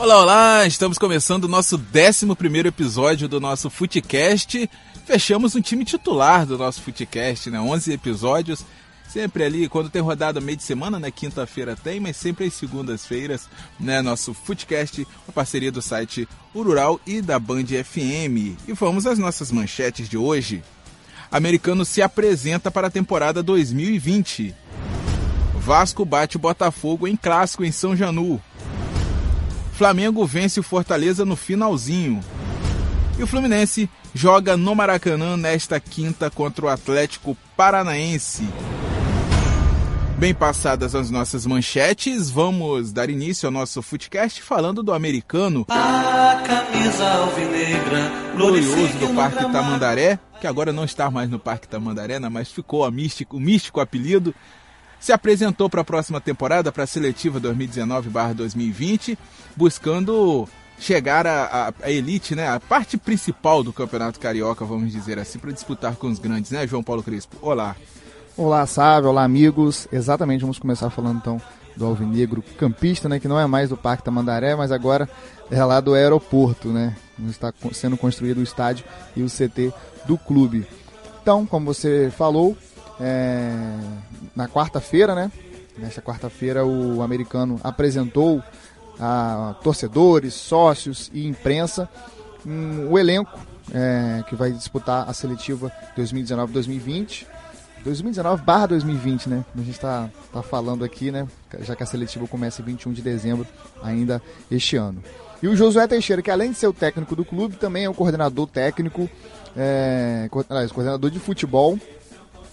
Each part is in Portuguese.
Olá, olá! Estamos começando o nosso 11 episódio do nosso Footcast. Fechamos um time titular do nosso Footcast, né? 11 episódios. Sempre ali, quando tem rodada meio de semana, né? Quinta-feira tem, mas sempre às segundas-feiras, né? Nosso Footcast, uma parceria do site Urural e da Band FM. E vamos às nossas manchetes de hoje. Americano se apresenta para a temporada 2020. Vasco bate o Botafogo em clássico em São Janu. Flamengo vence o Fortaleza no finalzinho. E o Fluminense joga no Maracanã nesta quinta contra o Atlético Paranaense. Bem passadas as nossas manchetes, vamos dar início ao nosso Footcast falando do americano A camisa alvinegra glorioso do Parque Tamandaré, que agora não está mais no Parque Tamandaré, né, mas ficou a místico, o místico apelido se apresentou para a próxima temporada, para a seletiva 2019-2020, buscando chegar à, elite, né, a parte principal do Campeonato Carioca, vamos dizer assim, para disputar com os grandes, né, João Paulo Crespo? Olá. Olá, Sábio, olá, amigos. Exatamente, vamos começar falando então do Alvinegro campista, né, que não é mais do Parque Tamandaré, mas agora é lá do aeroporto, né, está sendo construído o estádio e o CT do clube. Então, como você falou, é, na quarta-feira, né? Nesta quarta-feira, o americano apresentou a torcedores, sócios e imprensa um, o elenco é, que vai disputar a seletiva 2019-2020. 2019 barra 2020, né? A gente está tá falando aqui, né? Já que a seletiva começa em 21 de dezembro, ainda este ano. E o Josué Teixeira, que além de ser o técnico do clube, também é o coordenador técnico, é, coordenador de futebol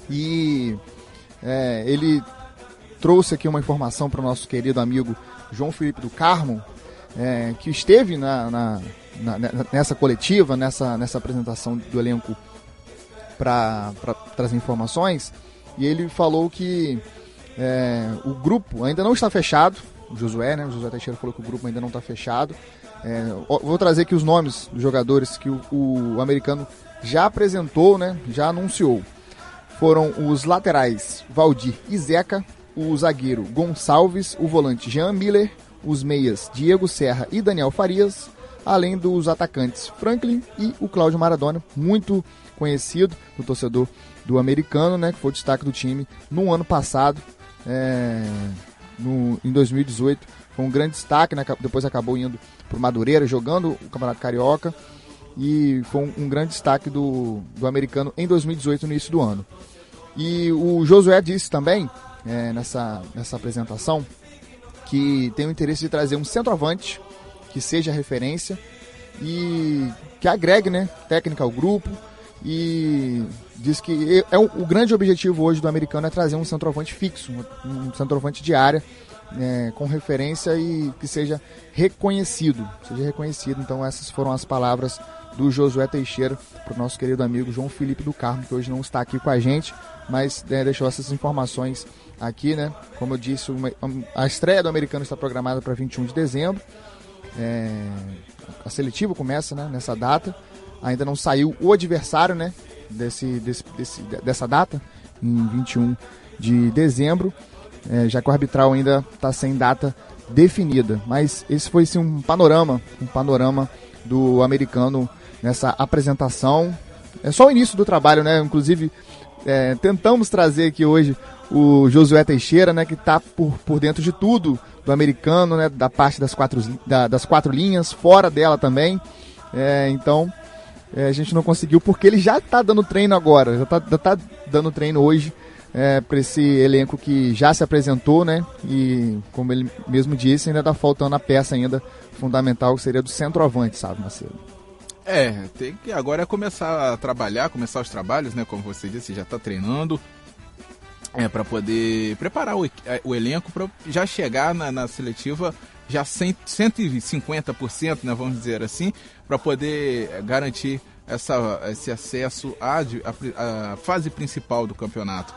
e é, ele trouxe aqui uma informação para o nosso querido amigo João Felipe do Carmo, é, que esteve na, na, na, nessa coletiva, nessa, nessa apresentação do elenco para trazer informações, e ele falou que é, o grupo ainda não está fechado, o Josué, né? O Josué Teixeira falou que o grupo ainda não está fechado. É, vou trazer aqui os nomes dos jogadores que o, o americano já apresentou, né? Já anunciou foram os laterais Valdir e Zeca, o zagueiro Gonçalves, o volante Jean Miller, os meias Diego Serra e Daniel Farias, além dos atacantes Franklin e o Cláudio Maradona, muito conhecido do torcedor do americano, né, que foi o destaque do time no ano passado, é, no, em 2018. Foi um grande destaque, né, depois acabou indo para o Madureira, jogando o Campeonato Carioca e foi um, grande destaque do, do americano em 2018, no início do ano. E o Josué disse também, é, nessa, nessa apresentação, que tem o interesse de trazer um centroavante que seja referência e que agregue né, técnica ao grupo. E diz que é o, o grande objetivo hoje do americano é trazer um centroavante fixo, um centroavante de área é, com referência e que seja reconhecido, seja reconhecido. Então essas foram as palavras do Josué Teixeira para o nosso querido amigo João Felipe do Carmo, que hoje não está aqui com a gente, mas né, deixou essas informações aqui, né? Como eu disse, uma, a estreia do americano está programada para 21 de dezembro. É, a seletiva começa né, nessa data. Ainda não saiu o adversário né, desse, desse, desse dessa data, em 21 de dezembro, é, já que o arbitral ainda está sem data definida. Mas esse foi sim um panorama, um panorama do americano nessa apresentação. É só o início do trabalho, né? Inclusive, é, tentamos trazer aqui hoje o Josué Teixeira, né? Que está por, por dentro de tudo do americano, né? Da parte das quatro, da, das quatro linhas, fora dela também. É, então, é, a gente não conseguiu, porque ele já está dando treino agora, já está tá dando treino hoje é, para esse elenco que já se apresentou, né? E como ele mesmo disse, ainda está faltando a peça ainda fundamental que seria do centroavante, sabe, Macedo? É, tem que agora é começar a trabalhar, começar os trabalhos, né? Como você disse, já está treinando. É, para poder preparar o, é, o elenco para já chegar na, na seletiva já 100, 150%, né, vamos dizer assim, para poder garantir essa, esse acesso à, à, fase principal do campeonato.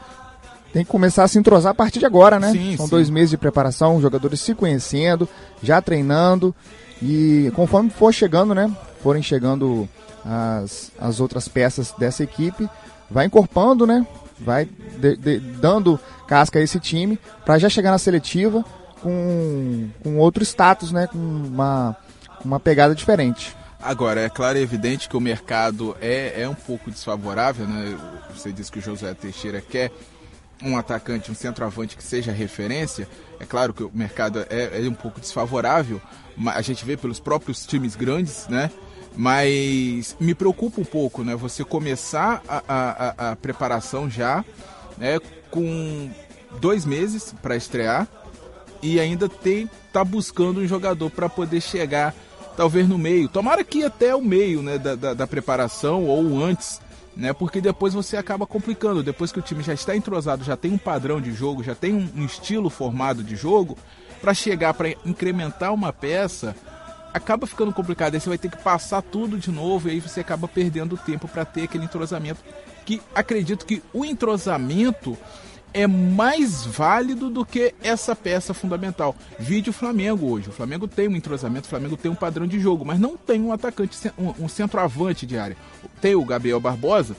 Tem que começar a se entrosar a partir de agora, né? Sim, São sim. dois meses de preparação, os jogadores se conhecendo, já treinando e conforme for chegando, né? Forem chegando as, as outras peças dessa equipe, vai encorpando, né? Vai de, de, dando casca a esse time para já chegar na seletiva com, com outro status, né? Com uma, uma pegada diferente. Agora, é claro e evidente que o mercado é, é um pouco desfavorável, né? Você disse que o Josué Teixeira quer um atacante, um centroavante que seja referência. É claro que o mercado é, é um pouco desfavorável, mas a gente vê pelos próprios times grandes, né? Mas me preocupa um pouco, né? Você começar a, a, a preparação já, né? Com dois meses para estrear e ainda tem tá buscando um jogador para poder chegar talvez no meio. Tomara que até o meio né, da, da, da, preparação ou antes, né? Porque depois você acaba complicando. Depois que o time já está entrosado, já tem um padrão de jogo, já tem um, um estilo formado de jogo, para chegar para incrementar uma peça, acaba ficando complicado. Aí você vai ter que passar tudo de novo e aí você acaba perdendo tempo para ter aquele entrosamento. Que acredito que o entrosamento é mais válido do que essa peça fundamental. Vídeo Flamengo hoje. O Flamengo tem um entrosamento, o Flamengo tem um padrão de jogo, mas não tem um atacante, um, centroavante de área. Tem o Gabriel Barbosa,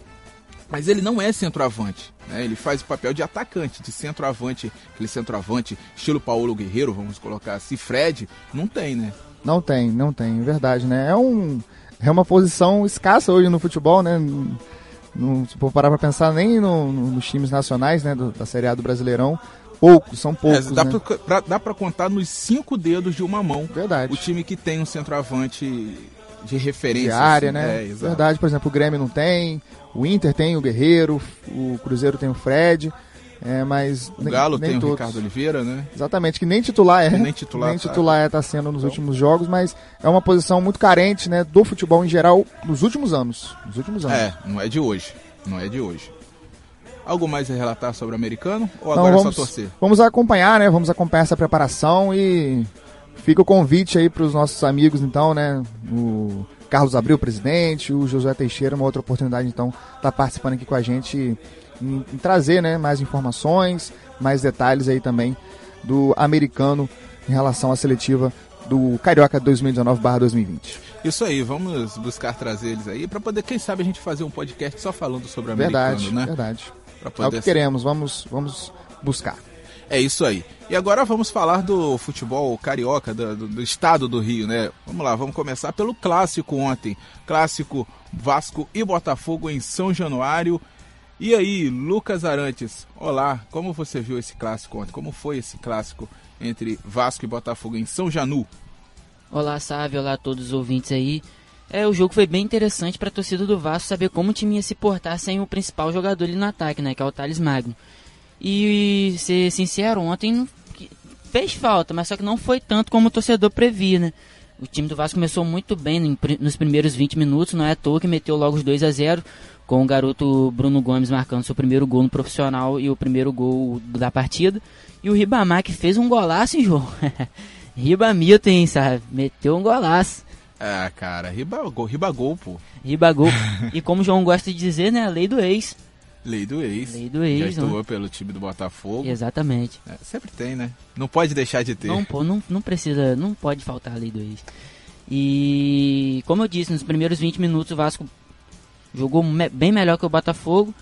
mas ele não é centroavante. Né? Ele faz o papel de atacante, de centroavante, aquele centroavante estilo Paulo Guerreiro, vamos colocar assim. Fred, não tem, né? Não tem, não tem, é verdade, né? É, um, é uma posição escassa hoje no futebol, né? Não, se for parar pra pensar, nem no, no, nos times nacionais, né, do, da Série A do Brasileirão, poucos, são poucos. É, dá, né? pra, pra, dá pra contar nos cinco dedos de uma mão. Verdade. O time que tem um centroavante de referência. De área, assim. né? É, Verdade, por exemplo, o Grêmio não tem, o Inter tem o Guerreiro, o Cruzeiro tem o Fred. É, mas o Galo nem, tem todos. o Ricardo Oliveira, né? Exatamente, que nem titular é. Que nem titular, nem tá. titular é, tá sendo nos últimos jogos, mas é uma posição muito carente, né, do futebol em geral nos últimos anos. Nos últimos anos. É, não é de hoje. Não é de hoje. Algo mais a relatar sobre o americano? Ou Então, agora vamos, é só torcer? Vamos acompanhar, né? Vamos acompanhar essa preparação e fica o convite aí para os nossos amigos, então, né? O Carlos Abril, presidente, o Josué Teixeira, uma outra oportunidade, então, tá participando aqui com a gente em, em trazer, né? Mais informações, mais detalhes aí também do americano em relação à seletiva do Carioca 2019/2020. Isso aí, vamos buscar trazer eles aí para poder, quem sabe, a gente fazer um podcast só falando sobre o Verdade, americano, né? verdade. É o que queremos, vamos, vamos buscar. É isso aí. E agora vamos falar do futebol carioca, do, do- do estado do Rio, né? Vamos lá, vamos começar pelo clássico ontem. Clássico Vasco e Botafogo em São Januário. E aí, Lucas Arantes, olá, como você viu esse clássico ontem? Como foi esse clássico entre Vasco e Botafogo em São Janu? Olá, Sávio, olá a todos os ouvintes aí. É, o jogo foi bem interessante para a torcida do Vasco saber como o time ia se portar sem o principal jogador ali no ataque, né, que é o Thales Magno. E, ser sincero, ontem fez falta, mas só que não foi tanto como o torcedor previa, né. O time do Vasco começou muito bem no- nos primeiros 20 minutos, não é à toa que meteu logo os 2 a 0 com o garoto Bruno Gomes marcando seu primeiro gol no profissional e o primeiro gol da partida. E o Ribamar que fez um golaço em jogo. Ribamilton, hein, sabe? Meteu um golaço. Ah, cara, ribagol, ribagol pô. Ribagol. e como o João gosta de dizer, né? A lei do ex. Lei do ex. Lei do ex, Já né? estuou pelo time do Botafogo. Exatamente. É, sempre tem, né? Não pode deixar de ter. Não, pô, não, não precisa, não pode faltar a lei do ex. E como eu disse, nos primeiros 20 minutos o Vasco jogou me- bem melhor que o Botafogo.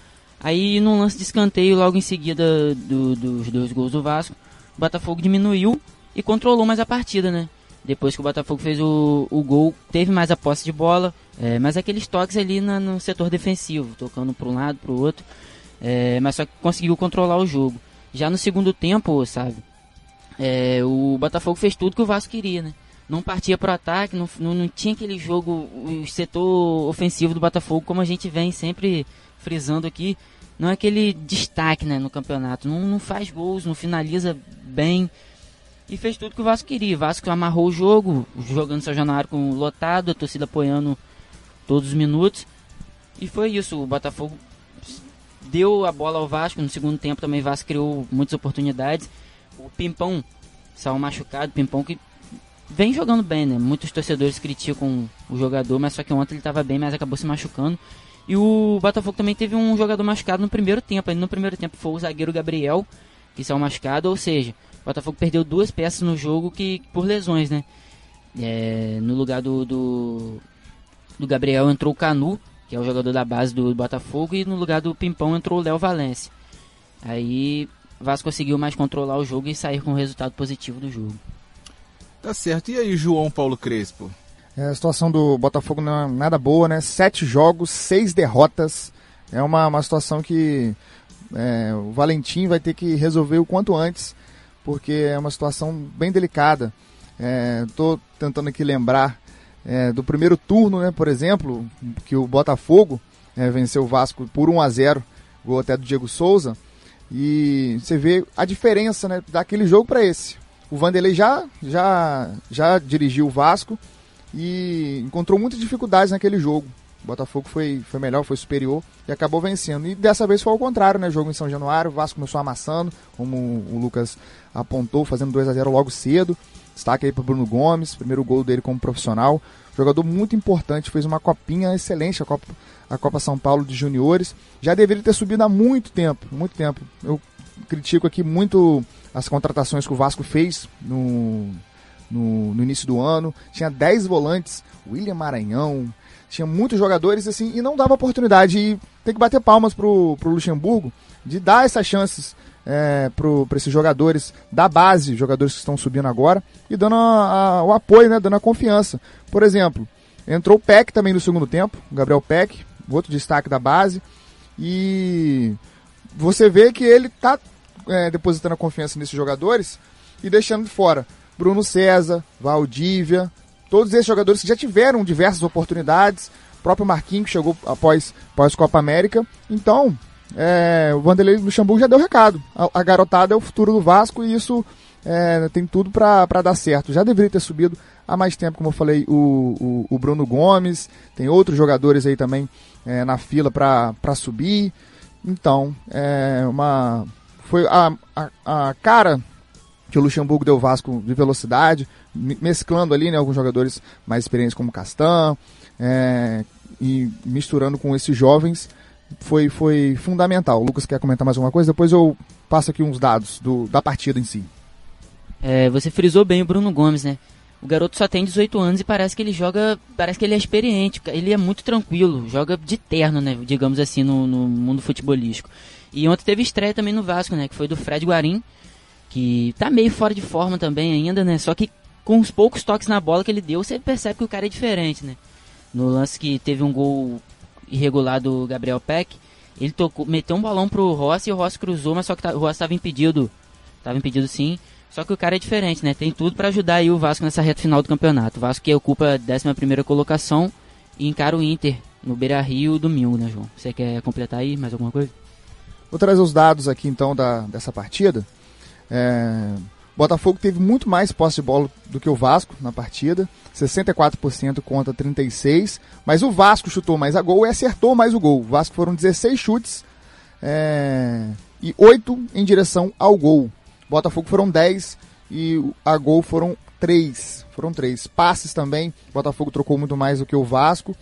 Aí num lance de escanteio, logo em seguida do- dos dois gols do Vasco, o Botafogo diminuiu e controlou mais a partida, né? Depois que o Botafogo fez o, o gol, teve mais a posse de bola, é, mas aqueles toques ali na- no setor defensivo, tocando para um lado, para o outro, é, mas só que conseguiu controlar o jogo. Já no segundo tempo, sabe, é, o Botafogo fez tudo que o Vasco queria, né? Não partia para o ataque, não, não, tinha aquele jogo, o setor ofensivo do Botafogo, como a gente vem sempre frisando aqui, não é aquele destaque né, no campeonato. Não, não faz gols, não finaliza bem. E fez tudo que o Vasco queria. O Vasco amarrou o jogo, jogando São Januário com lotado, a torcida apoiando todos os minutos. E foi isso. O Botafogo deu a bola ao Vasco. No segundo tempo também o Vasco criou muitas oportunidades. O Pimpão saiu machucado. Pimpão que vem jogando bem, né? Muitos torcedores criticam o jogador, mas só que ontem ele estava bem, mas acabou se machucando. E o Botafogo também teve um jogador machucado no primeiro tempo. No primeiro tempo foi o zagueiro Gabriel, que saiu machucado, ou seja, o Botafogo perdeu duas peças no jogo que por lesões, né? É, no lugar do, do, do Gabriel entrou o Canu, que é o jogador da base do Botafogo, e no lugar do Pimpão entrou o Léo Valência. Aí o Vasco conseguiu mais controlar o jogo e sair com um resultado positivo do jogo. Tá certo. E aí, João Paulo Crespo? É, a situação do Botafogo não é nada boa, né? Sete jogos, seis derrotas. É uma, uma situação que é, o Valentim vai ter que resolver o quanto antes, porque é uma situação bem delicada. Estou é, tentando aqui lembrar é, do primeiro turno, né, por exemplo, que o Botafogo é, venceu o Vasco por 1 a 0 gol até do Diego Souza. E você vê a diferença né, daquele jogo para esse. O Vanderlei já, já, já dirigiu o Vasco e encontrou muitas dificuldades naquele jogo. O Botafogo foi, foi melhor, foi superior e acabou vencendo. E dessa vez foi ao contrário, né? Jogo em São Januário, o Vasco começou amassando, como o Lucas apontou, fazendo 2 a 0 logo cedo. Destaque aí para Bruno Gomes, primeiro gol dele como profissional. Jogador muito importante, fez uma copinha excelente, a Copa, a Copa São Paulo de Juniores. Já deveria ter subido há muito tempo, muito tempo. Eu critico aqui muito as contratações que o Vasco fez no, no, no início do ano. Tinha 10 volantes, William Maranhão, tinha muitos jogadores assim, e não dava oportunidade. E tem que bater palmas pro, pro Luxemburgo de dar essas chances é, para esses jogadores da base, jogadores que estão subindo agora, e dando a, a, o apoio, né, dando a confiança. Por exemplo, entrou o Peck também no segundo tempo, Gabriel Peck, outro destaque da base, e você vê que ele está é, depositando a confiança nesses jogadores e deixando de fora Bruno César, Valdívia, todos esses jogadores que já tiveram diversas oportunidades, o próprio Marquinhos que chegou após, após Copa América. Então, é, o Vanderlei Luxemburgo já deu recado. A, a, garotada é o futuro do Vasco e isso é, tem tudo para dar certo. Já deveria ter subido há mais tempo, como eu falei, o, o, o Bruno Gomes, tem outros jogadores aí também é, na fila para subir. Então, é uma foi a, a, a cara que o Luxemburgo deu Vasco de velocidade, mesclando ali né, alguns jogadores mais experientes como Castan, é, e misturando com esses jovens, foi, foi fundamental. O Lucas quer comentar mais alguma coisa? Depois eu passo aqui uns dados do, da partida em si. É, você frisou bem o Bruno Gomes, né? O garoto só tem 18 anos e parece que ele joga. Parece que ele é experiente. Ele é muito tranquilo, joga de terno, né? Digamos assim, no, no mundo futebolístico. E ontem teve estreia também no Vasco, né? Que foi do Fred Guarim, que tá meio fora de forma também ainda, né? Só que com os poucos toques na bola que ele deu, você percebe que o cara é diferente, né? No lance que teve um gol irregular do Gabriel Peck, ele tocou, meteu um balão pro Rossi e o Rossi cruzou, mas só que tá, o Rossi estava impedido. Tava impedido sim. Só que o cara é diferente, né? Tem tudo para ajudar aí o Vasco nessa reta final do campeonato. O Vasco que ocupa a 11 colocação e encara o Inter no Beira Rio domingo, né, João? Você quer completar aí mais alguma coisa? Vou trazer os dados aqui então da, dessa partida. É, Botafogo teve muito mais posse de bola do que o Vasco na partida, 64% contra 36%, mas o Vasco chutou mais a gol e acertou mais o gol. O Vasco foram 16 chutes é, e 8 em direção ao gol. Botafogo foram 10 e a gol foram 3. Foram 3. Passes também, Botafogo trocou muito mais do que o Vasco.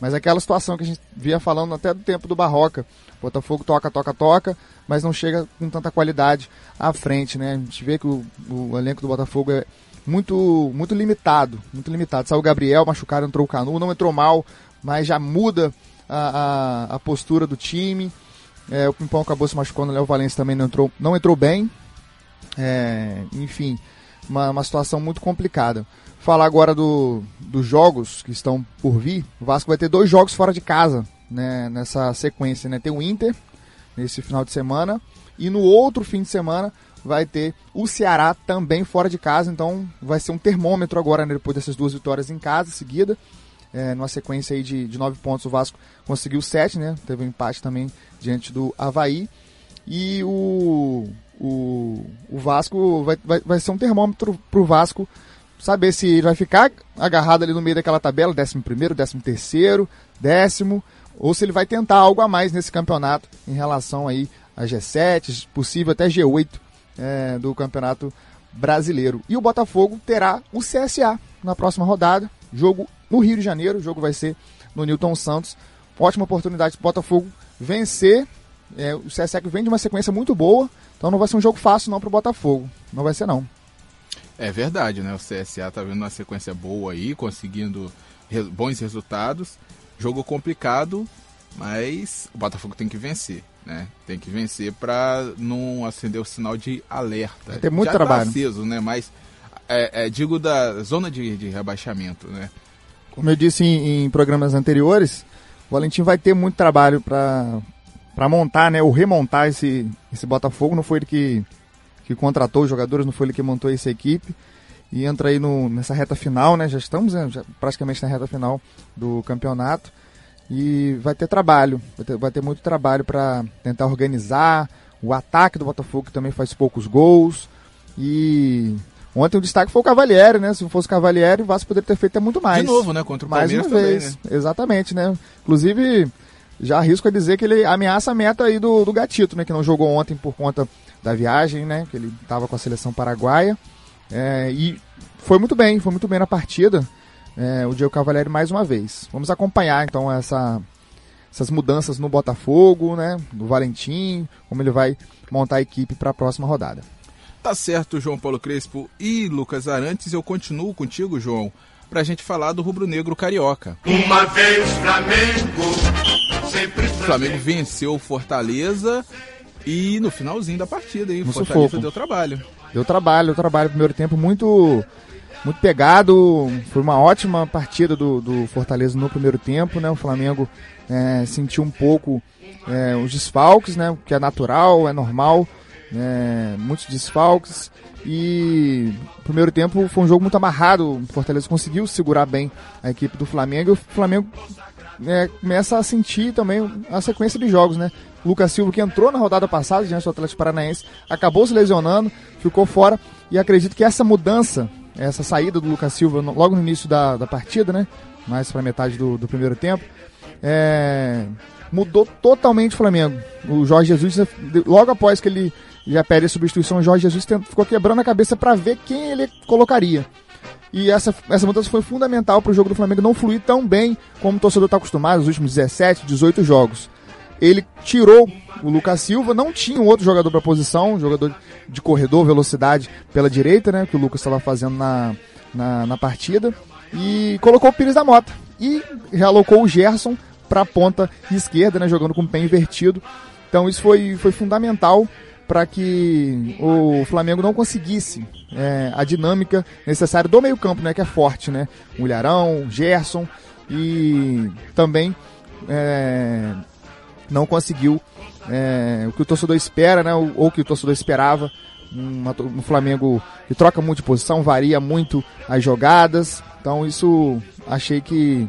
Mas aquela situação que a gente via falando até do tempo do Barroca. Botafogo toca, toca, toca, mas não chega com tanta qualidade à frente, né? A gente vê que o, o elenco do Botafogo é muito, muito limitado, muito limitado. Saiu o Gabriel, machucado, entrou o Canu, não entrou mal, mas já muda a, a, a postura do time. É, o Pimpão acabou se machucando, o Léo Valência também não entrou, não entrou bem. É, enfim, uma, uma situação muito complicada. Falar agora do, dos jogos que estão por vir. O Vasco vai ter dois jogos fora de casa né, nessa sequência. Né? Tem o Inter nesse final de semana e no outro fim de semana vai ter o Ceará também fora de casa. Então vai ser um termômetro agora né, depois dessas duas vitórias em casa seguida. É, numa sequência aí de, de nove pontos, o Vasco conseguiu sete, né? Teve um empate também diante do Havaí. E o, o, Vasco vai, vai, vai ser um termômetro para o Vasco saber se ele vai ficar agarrado ali no meio daquela tabela, 11 primeiro, 13 terceiro, décimo, ou se ele vai tentar algo a mais nesse campeonato em relação aí a G7, possível até G8 é, do campeonato brasileiro. E o Botafogo terá o CSA na próxima rodada, jogo no Rio de Janeiro, o jogo vai ser no Newton Santos. Ótima oportunidade para o Botafogo vencer. É, o CSA que vem de uma sequência muito boa, então não vai ser um jogo fácil não para o Botafogo. Não vai ser não. É verdade, né? O CSA tá vendo uma sequência boa aí, conseguindo re bons resultados. Jogo complicado Mas o Botafogo tem que vencer, né? Tem que vencer para não acender o sinal de alerta. Tem muito Já trabalho. Tá aceso, né? Mas é, é, digo da zona de, de rebaixamento, né? Como eu disse em, em programas anteriores, o Valentim vai ter muito trabalho para para montar, né, ou remontar esse, esse Botafogo. Não foi ele que, que contratou os jogadores, não foi ele que montou essa equipe. E entra aí no, nessa reta final, né? Já estamos né, já praticamente na reta final do campeonato. E vai ter trabalho, vai ter, vai ter muito trabalho para tentar organizar o ataque do Botafogo, que também faz poucos gols. E ontem o destaque foi o Cavalieri, né? Se não fosse o Cavalieri, o Vasco poderia ter feito até muito mais. De novo, né? Contra o Mais Palmeiras uma também, vez, né? exatamente, né? Inclusive, já arrisco a dizer que ele ameaça a meta aí do, do Gatito, né? Que não jogou ontem por conta da viagem, né? Que ele estava com a seleção paraguaia. É, e foi muito bem, foi muito bem na partida. É, o Diego Cavalieri mais uma vez. Vamos acompanhar então essa, essas mudanças no Botafogo, né? Do Valentim, como ele vai montar a equipe para a próxima rodada. Tá certo, João Paulo Crespo e Lucas Arantes. Eu continuo contigo, João, pra gente falar do rubro-negro carioca. Uma vez Flamengo, O Flamengo venceu o Fortaleza e no finalzinho da partida, hein? O No Fortaleza sufoco. deu trabalho. Deu trabalho, deu trabalho. Primeiro tempo muito muito pegado. Foi uma ótima partida do, do Fortaleza no primeiro tempo, né? O Flamengo é, sentiu um pouco é, os desfalques, né? Que é natural, é normal. né? muitos desfalques. E o primeiro tempo foi um jogo muito amarrado. O Fortaleza conseguiu segurar bem a equipe do Flamengo. E o Flamengo é, começa a sentir também a sequência de jogos, né? Lucas Silva, que entrou na rodada passada diante do Atlético Paranaense, acabou se lesionando, ficou fora. E acredito que essa mudança, essa saída do Lucas Silva logo no início da, da partida, né? Mais para metade do, do primeiro tempo, é, mudou totalmente o Flamengo. O Jorge Jesus, logo após que ele já pede a substituição, o Jorge Jesus ficou quebrando a cabeça para ver quem ele colocaria. E essa, essa mudança foi fundamental para o jogo do Flamengo não fluir tão bem como o torcedor está acostumado nos últimos 17, 18 jogos. Ele tirou o Lucas Silva, não tinha um outro jogador para posição, um jogador de corredor, velocidade pela direita, né, que o Lucas estava fazendo na, na, na partida, e colocou o Pires da Mota. E realocou o Gerson para a ponta esquerda, né, jogando com o pé invertido. Então isso foi, foi fundamental para que o Flamengo não conseguisse é, a dinâmica necessária do meio campo, né, que é forte, né? Mulherão, Gerson e também é, não conseguiu é, o que o torcedor espera, né, ou, ou o que o torcedor esperava. Um Flamengo que troca muito de posição, varia muito as jogadas. Então isso achei que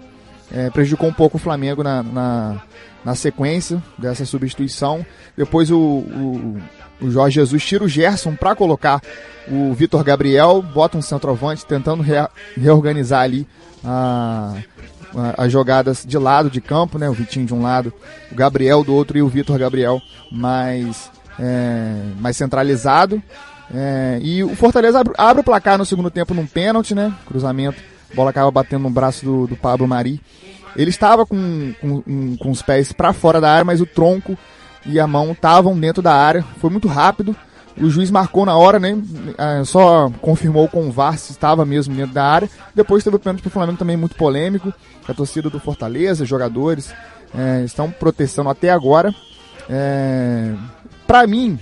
é, prejudicou um pouco o Flamengo na, na, na sequência dessa substituição. Depois o, o, o Jorge Jesus tira o Gerson para colocar o Vitor Gabriel, bota um centroavante tentando reorganizar ali as jogadas de lado de campo, né? O Vitinho de um lado, o Gabriel do outro e o Vitor Gabriel mais, é, mais centralizado. É, e o Fortaleza abre, abre o placar no segundo tempo num pênalti, né? Cruzamento, a bola acaba batendo no braço do, do Pablo Mari. Ele estava com, com, com os pés para fora da área, mas o tronco e a mão estavam dentro da área. Foi muito rápido. O juiz marcou na hora, né? Só confirmou com o VAR se estava mesmo dentro da área. Depois teve o pênalti pro Flamengo também muito polêmico. A torcida do Fortaleza, jogadores, eh, estão protestando até agora. É, para mim,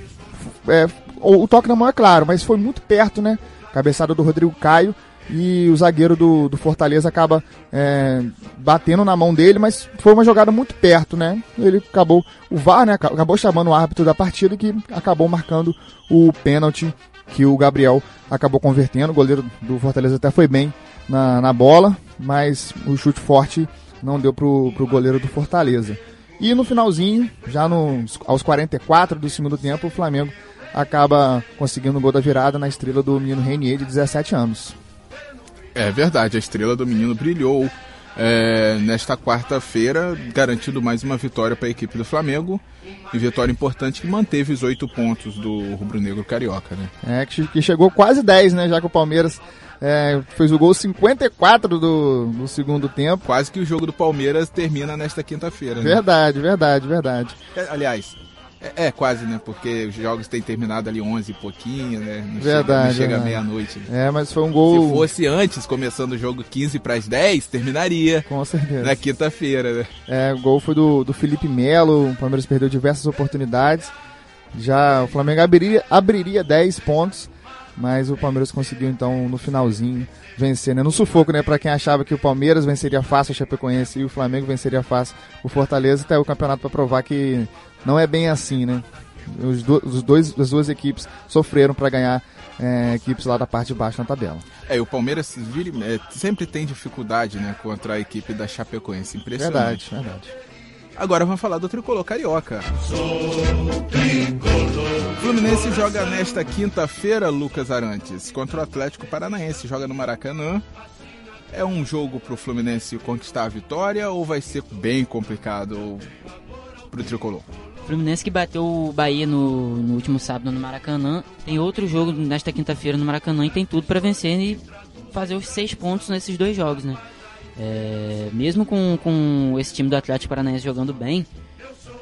é, o, o toque na mão é claro, mas foi muito perto, né? Cabeçada do Rodrigo Caio e o zagueiro do, do Fortaleza acaba é, batendo na mão dele, mas foi uma jogada muito perto, né? Ele acabou, o VAR, né? Acabou chamando o árbitro da partida que acabou marcando o pênalti que o Gabriel acabou convertendo. O goleiro do Fortaleza até foi bem na, na bola, mas o chute forte não deu pro, pro goleiro do Fortaleza. E no finalzinho, já nos, aos 44 do segundo tempo, o Flamengo acaba conseguindo o gol da virada na estrela do menino Renier, de 17 anos. É verdade, a estrela do menino brilhou é, nesta quarta-feira, garantindo mais uma vitória para a equipe do Flamengo. E vitória importante que manteve os oito pontos do rubro-negro carioca, né? É, que, che- que chegou quase 10, né? Já que o Palmeiras é, fez o gol 54 do, do segundo tempo. Quase que o jogo do Palmeiras termina nesta quinta-feira. Né? Verdade, verdade, verdade. É, Aliás, É, é, quase, né? Porque os jogos têm terminado ali 11 e pouquinho, né? Não Verdade, chega, não chega verdade. meia-noite. né? É, mas foi um gol. Se fosse antes, começando o jogo 15 para as 10, terminaria Com certeza. na quinta-feira, né? É, o gol foi do, do Felipe Melo. O Palmeiras perdeu diversas oportunidades. Já o Flamengo abriria, abriria 10 pontos, mas o Palmeiras conseguiu então no finalzinho vencer, né? No sufoco, né? Pra quem achava que o Palmeiras venceria fácil o Chapecoense e o Flamengo venceria fácil o Fortaleza, até o campeonato pra provar que não é bem assim, né? Os, do, os dois, as duas equipes sofreram pra ganhar é, equipes lá da parte de baixo na tabela. É, e o Palmeiras vira é, sempre tem dificuldade, né, contra a equipe da Chapecoense. Impressionante. Verdade, verdade. Agora vamos falar do tricolor carioca. Fluminense joga nesta quinta-feira, Lucas Arantes, contra o Atlético Paranaense. Joga no Maracanã. É um jogo pro Fluminense conquistar a vitória ou vai ser bem complicado pro tricolor? Fluminense que bateu o Bahia no, no último sábado no Maracanã. Tem outro jogo nesta quinta-feira no Maracanã e tem tudo pra vencer e fazer os seis pontos nesses dois jogos, né? É, mesmo com, com esse time do Atlético Paranaense jogando bem, o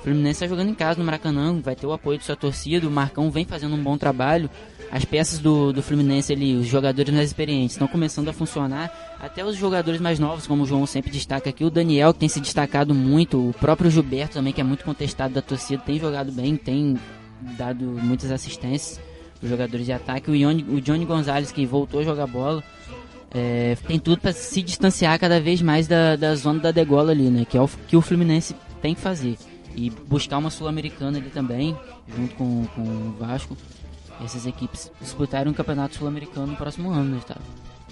Fluminense está jogando em casa no Maracanã, vai ter o apoio de sua torcida, o Marcão vem fazendo um bom trabalho. As peças do, do Fluminense ali, os jogadores mais experientes, estão começando a funcionar. Até os jogadores mais novos, como o João sempre destaca aqui, o Daniel, que tem se destacado muito, o próprio Gilberto também, que é muito contestado da torcida, tem jogado bem, tem dado muitas assistências para os jogadores de ataque. O, Ione, o Johnny Gonzalez, que voltou a jogar bola, é, tem tudo para se distanciar cada vez mais da, da zona da degola ali, né? Que é o que o Fluminense tem que fazer. E buscar uma Sul-Americana ali também, junto com, com o Vasco. Essas equipes disputarem um campeonato sul-americano no próximo ano, né, tá?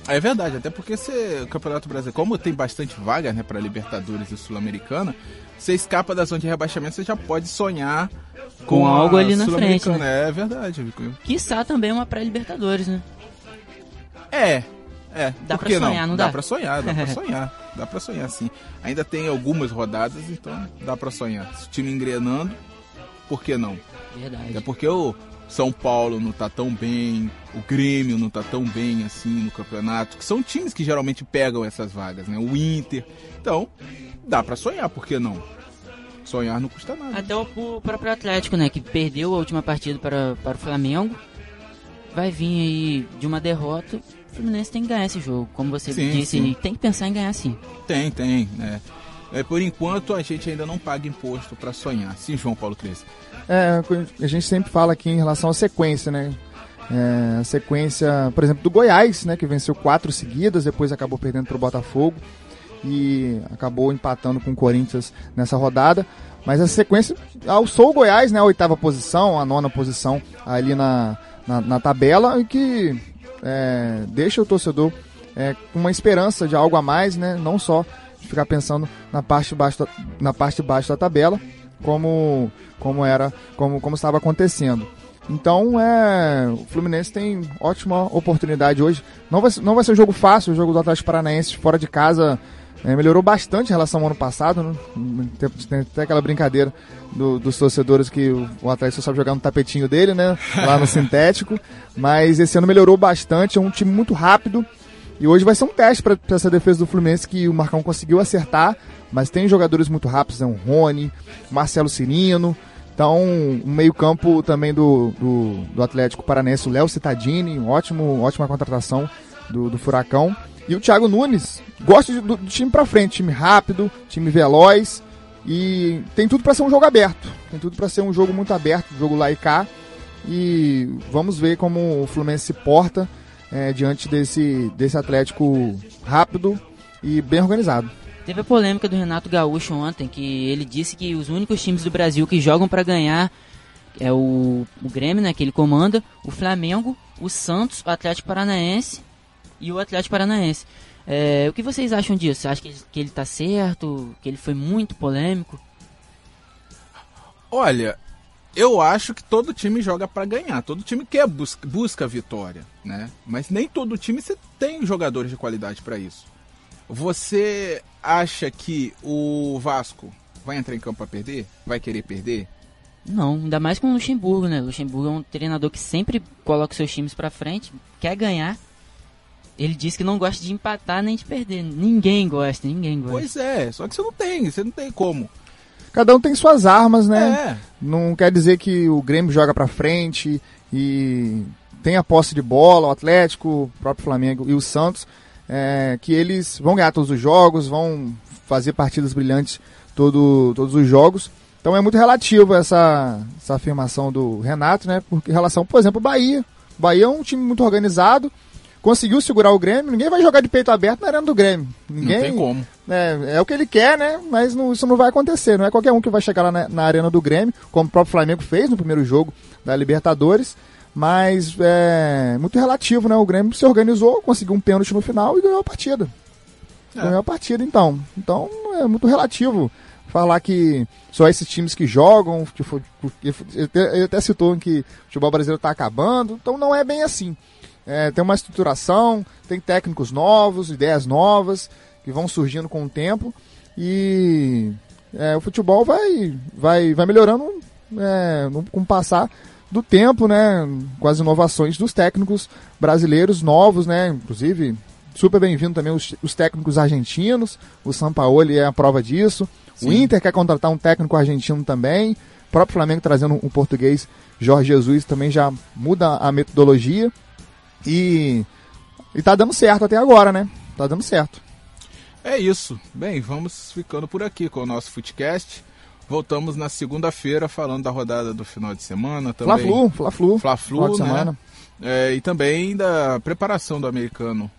É verdade, até porque você, o Campeonato Brasileiro, como tem bastante vaga né, para Libertadores e Sul-Americana, você escapa da zona de rebaixamento, você já pode sonhar com, Com algo ali na frente, É verdade. Quiçá também uma pré-Libertadores, né? É, é. Dá pra sonhar, não dá? Dá pra sonhar, dá pra sonhar. Dá pra sonhar, sim. Ainda tem algumas rodadas, então dá pra sonhar. Se o time engrenando, por que não? Verdade. É porque o São Paulo não tá tão bem, o Grêmio não tá tão bem assim no campeonato, que são times que geralmente pegam essas vagas, né? O Inter. Então, dá pra sonhar, por que não? Sonhar não custa nada. Até o, o próprio Atlético, né? Que perdeu a última partida para, para o Flamengo. Vai vir aí de uma derrota. O Fluminense tem que ganhar esse jogo. Como você Sim, disse, sim. tem que pensar em ganhar sim. Tem, tem, né? É, por enquanto a gente ainda não paga imposto pra sonhar. Sim, João Paulo Cresce. É, a gente sempre fala aqui em relação à sequência, né? É, a sequência, por exemplo, do Goiás, né? Que venceu quatro seguidas, depois acabou perdendo para o Botafogo e acabou empatando com o Corinthians nessa rodada. Mas a sequência alçou o Goiás, né? A oitava posição, a nona posição ali na, na, na tabela e que é, deixa o torcedor é, com uma esperança de algo a mais, né? Não só ficar pensando na parte de baixo da, na parte baixo da tabela, como como era, como como estava acontecendo. Então, é, o Fluminense tem ótima oportunidade hoje. Não vai, não vai ser um jogo fácil, o jogo do Atlético Paranaense fora de casa é, melhorou bastante em relação ao ano passado. Né? Tem, tem até aquela brincadeira do- dos torcedores que o, o Atlético só sabe jogar no tapetinho dele, né? Lá no sintético. Mas esse ano melhorou bastante, é um time muito rápido. E hoje vai ser um teste para essa defesa do Fluminense que o Marcão conseguiu acertar, mas tem jogadores muito rápidos, né? O Rony, o Marcelo Cirino. Então, um meio-campo também do, do, do Atlético Paranense, o Léo Cittadini, ótimo, ótima contratação do, do Furacão. E o Thiago Nunes, gosta de- do, do time pra frente, time rápido, time veloz. E tem tudo para ser um jogo aberto. Tem tudo para ser um jogo muito aberto, jogo lá e cá. E vamos ver como o Fluminense se porta é, diante desse, desse Atlético rápido e bem organizado. Teve a polêmica do Renato Gaúcho ontem, que ele disse que os únicos times do Brasil que jogam para ganhar é o, o Grêmio, né, que ele comanda, o Flamengo, o Santos, o Atlético Paranaense e o Atlético Paranaense. É, o que vocês acham disso? Você acha que ele, que ele tá certo? Que ele foi muito polêmico? Olha, eu acho que todo time joga pra ganhar. Todo time quer busca, busca vitória, né? Mas nem todo time você tem jogadores de qualidade pra isso. Você acha que o Vasco vai entrar em campo pra perder? Vai querer perder? Não, ainda mais com o Luxemburgo, né? Luxemburgo é um treinador que sempre coloca seus times pra frente, quer ganhar. Ele diz que não gosta de empatar nem de perder. Ninguém gosta, ninguém gosta. Pois é, só que você não tem, você não tem como. cada um tem suas armas, né? É. Não quer dizer que o Grêmio joga pra frente e tem a posse de bola, o Atlético, o próprio Flamengo e o Santos, é, que eles vão ganhar todos os jogos, vão fazer partidas brilhantes todo, todos os jogos. Então é muito relativo essa, essa afirmação do Renato, né? Porque em relação, por exemplo, o Bahia. O Bahia é um time muito organizado, conseguiu segurar o Grêmio, ninguém vai jogar de peito aberto na arena do Grêmio. Ninguém, Não tem como. É, é o que ele quer, né? Mas não- isso não vai acontecer. Não é qualquer um que vai chegar lá na, na arena do Grêmio, como o próprio Flamengo fez no primeiro jogo da Libertadores. Mas é muito relativo, né? O Grêmio se organizou, conseguiu um pênalti no final e ganhou a partida. É. Ganhou a partida, então. Então é muito relativo falar que só esses times que jogam, que ele até citou que o futebol brasileiro está acabando, então não é bem assim. É, tem uma estruturação, tem técnicos novos, ideias novas que vão surgindo com o tempo. E é, o futebol vai, vai, vai melhorando é, com o passar do tempo, né, com as inovações dos técnicos brasileiros novos, né, inclusive super bem-vindo também os, os técnicos argentinos, o Sampaoli é a prova disso, o Sim. Inter quer contratar um técnico argentino também, o próprio Flamengo trazendo um português, Jorge Jesus, também já muda a metodologia e, e tá dando certo até agora, né, tá dando certo. É isso. Bem, vamos ficando por aqui com o nosso Footcast. Voltamos na segunda-feira falando da rodada do final de semana também. Fla-Flu, Fla-Flu, Fla-Flu, né? semana. É, e também da preparação do americano.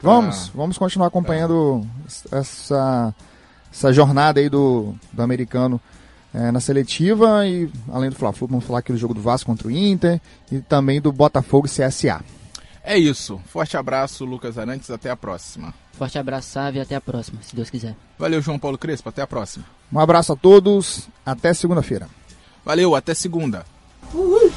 Vamos, Ah. vamos continuar acompanhando essa, essa jornada aí do, do americano é, na seletiva e além do Fla-Flu, vamos falar aqui do jogo do Vasco contra o Inter e também do Botafogo e CSA. É isso. Forte abraço, Lucas Arantes. Até a próxima. Forte abraço, Sávio, e até a próxima, se Deus quiser. Valeu, João Paulo Crespo. Até a próxima. Um abraço a todos, até segunda-feira. Valeu, até segunda. Uhul.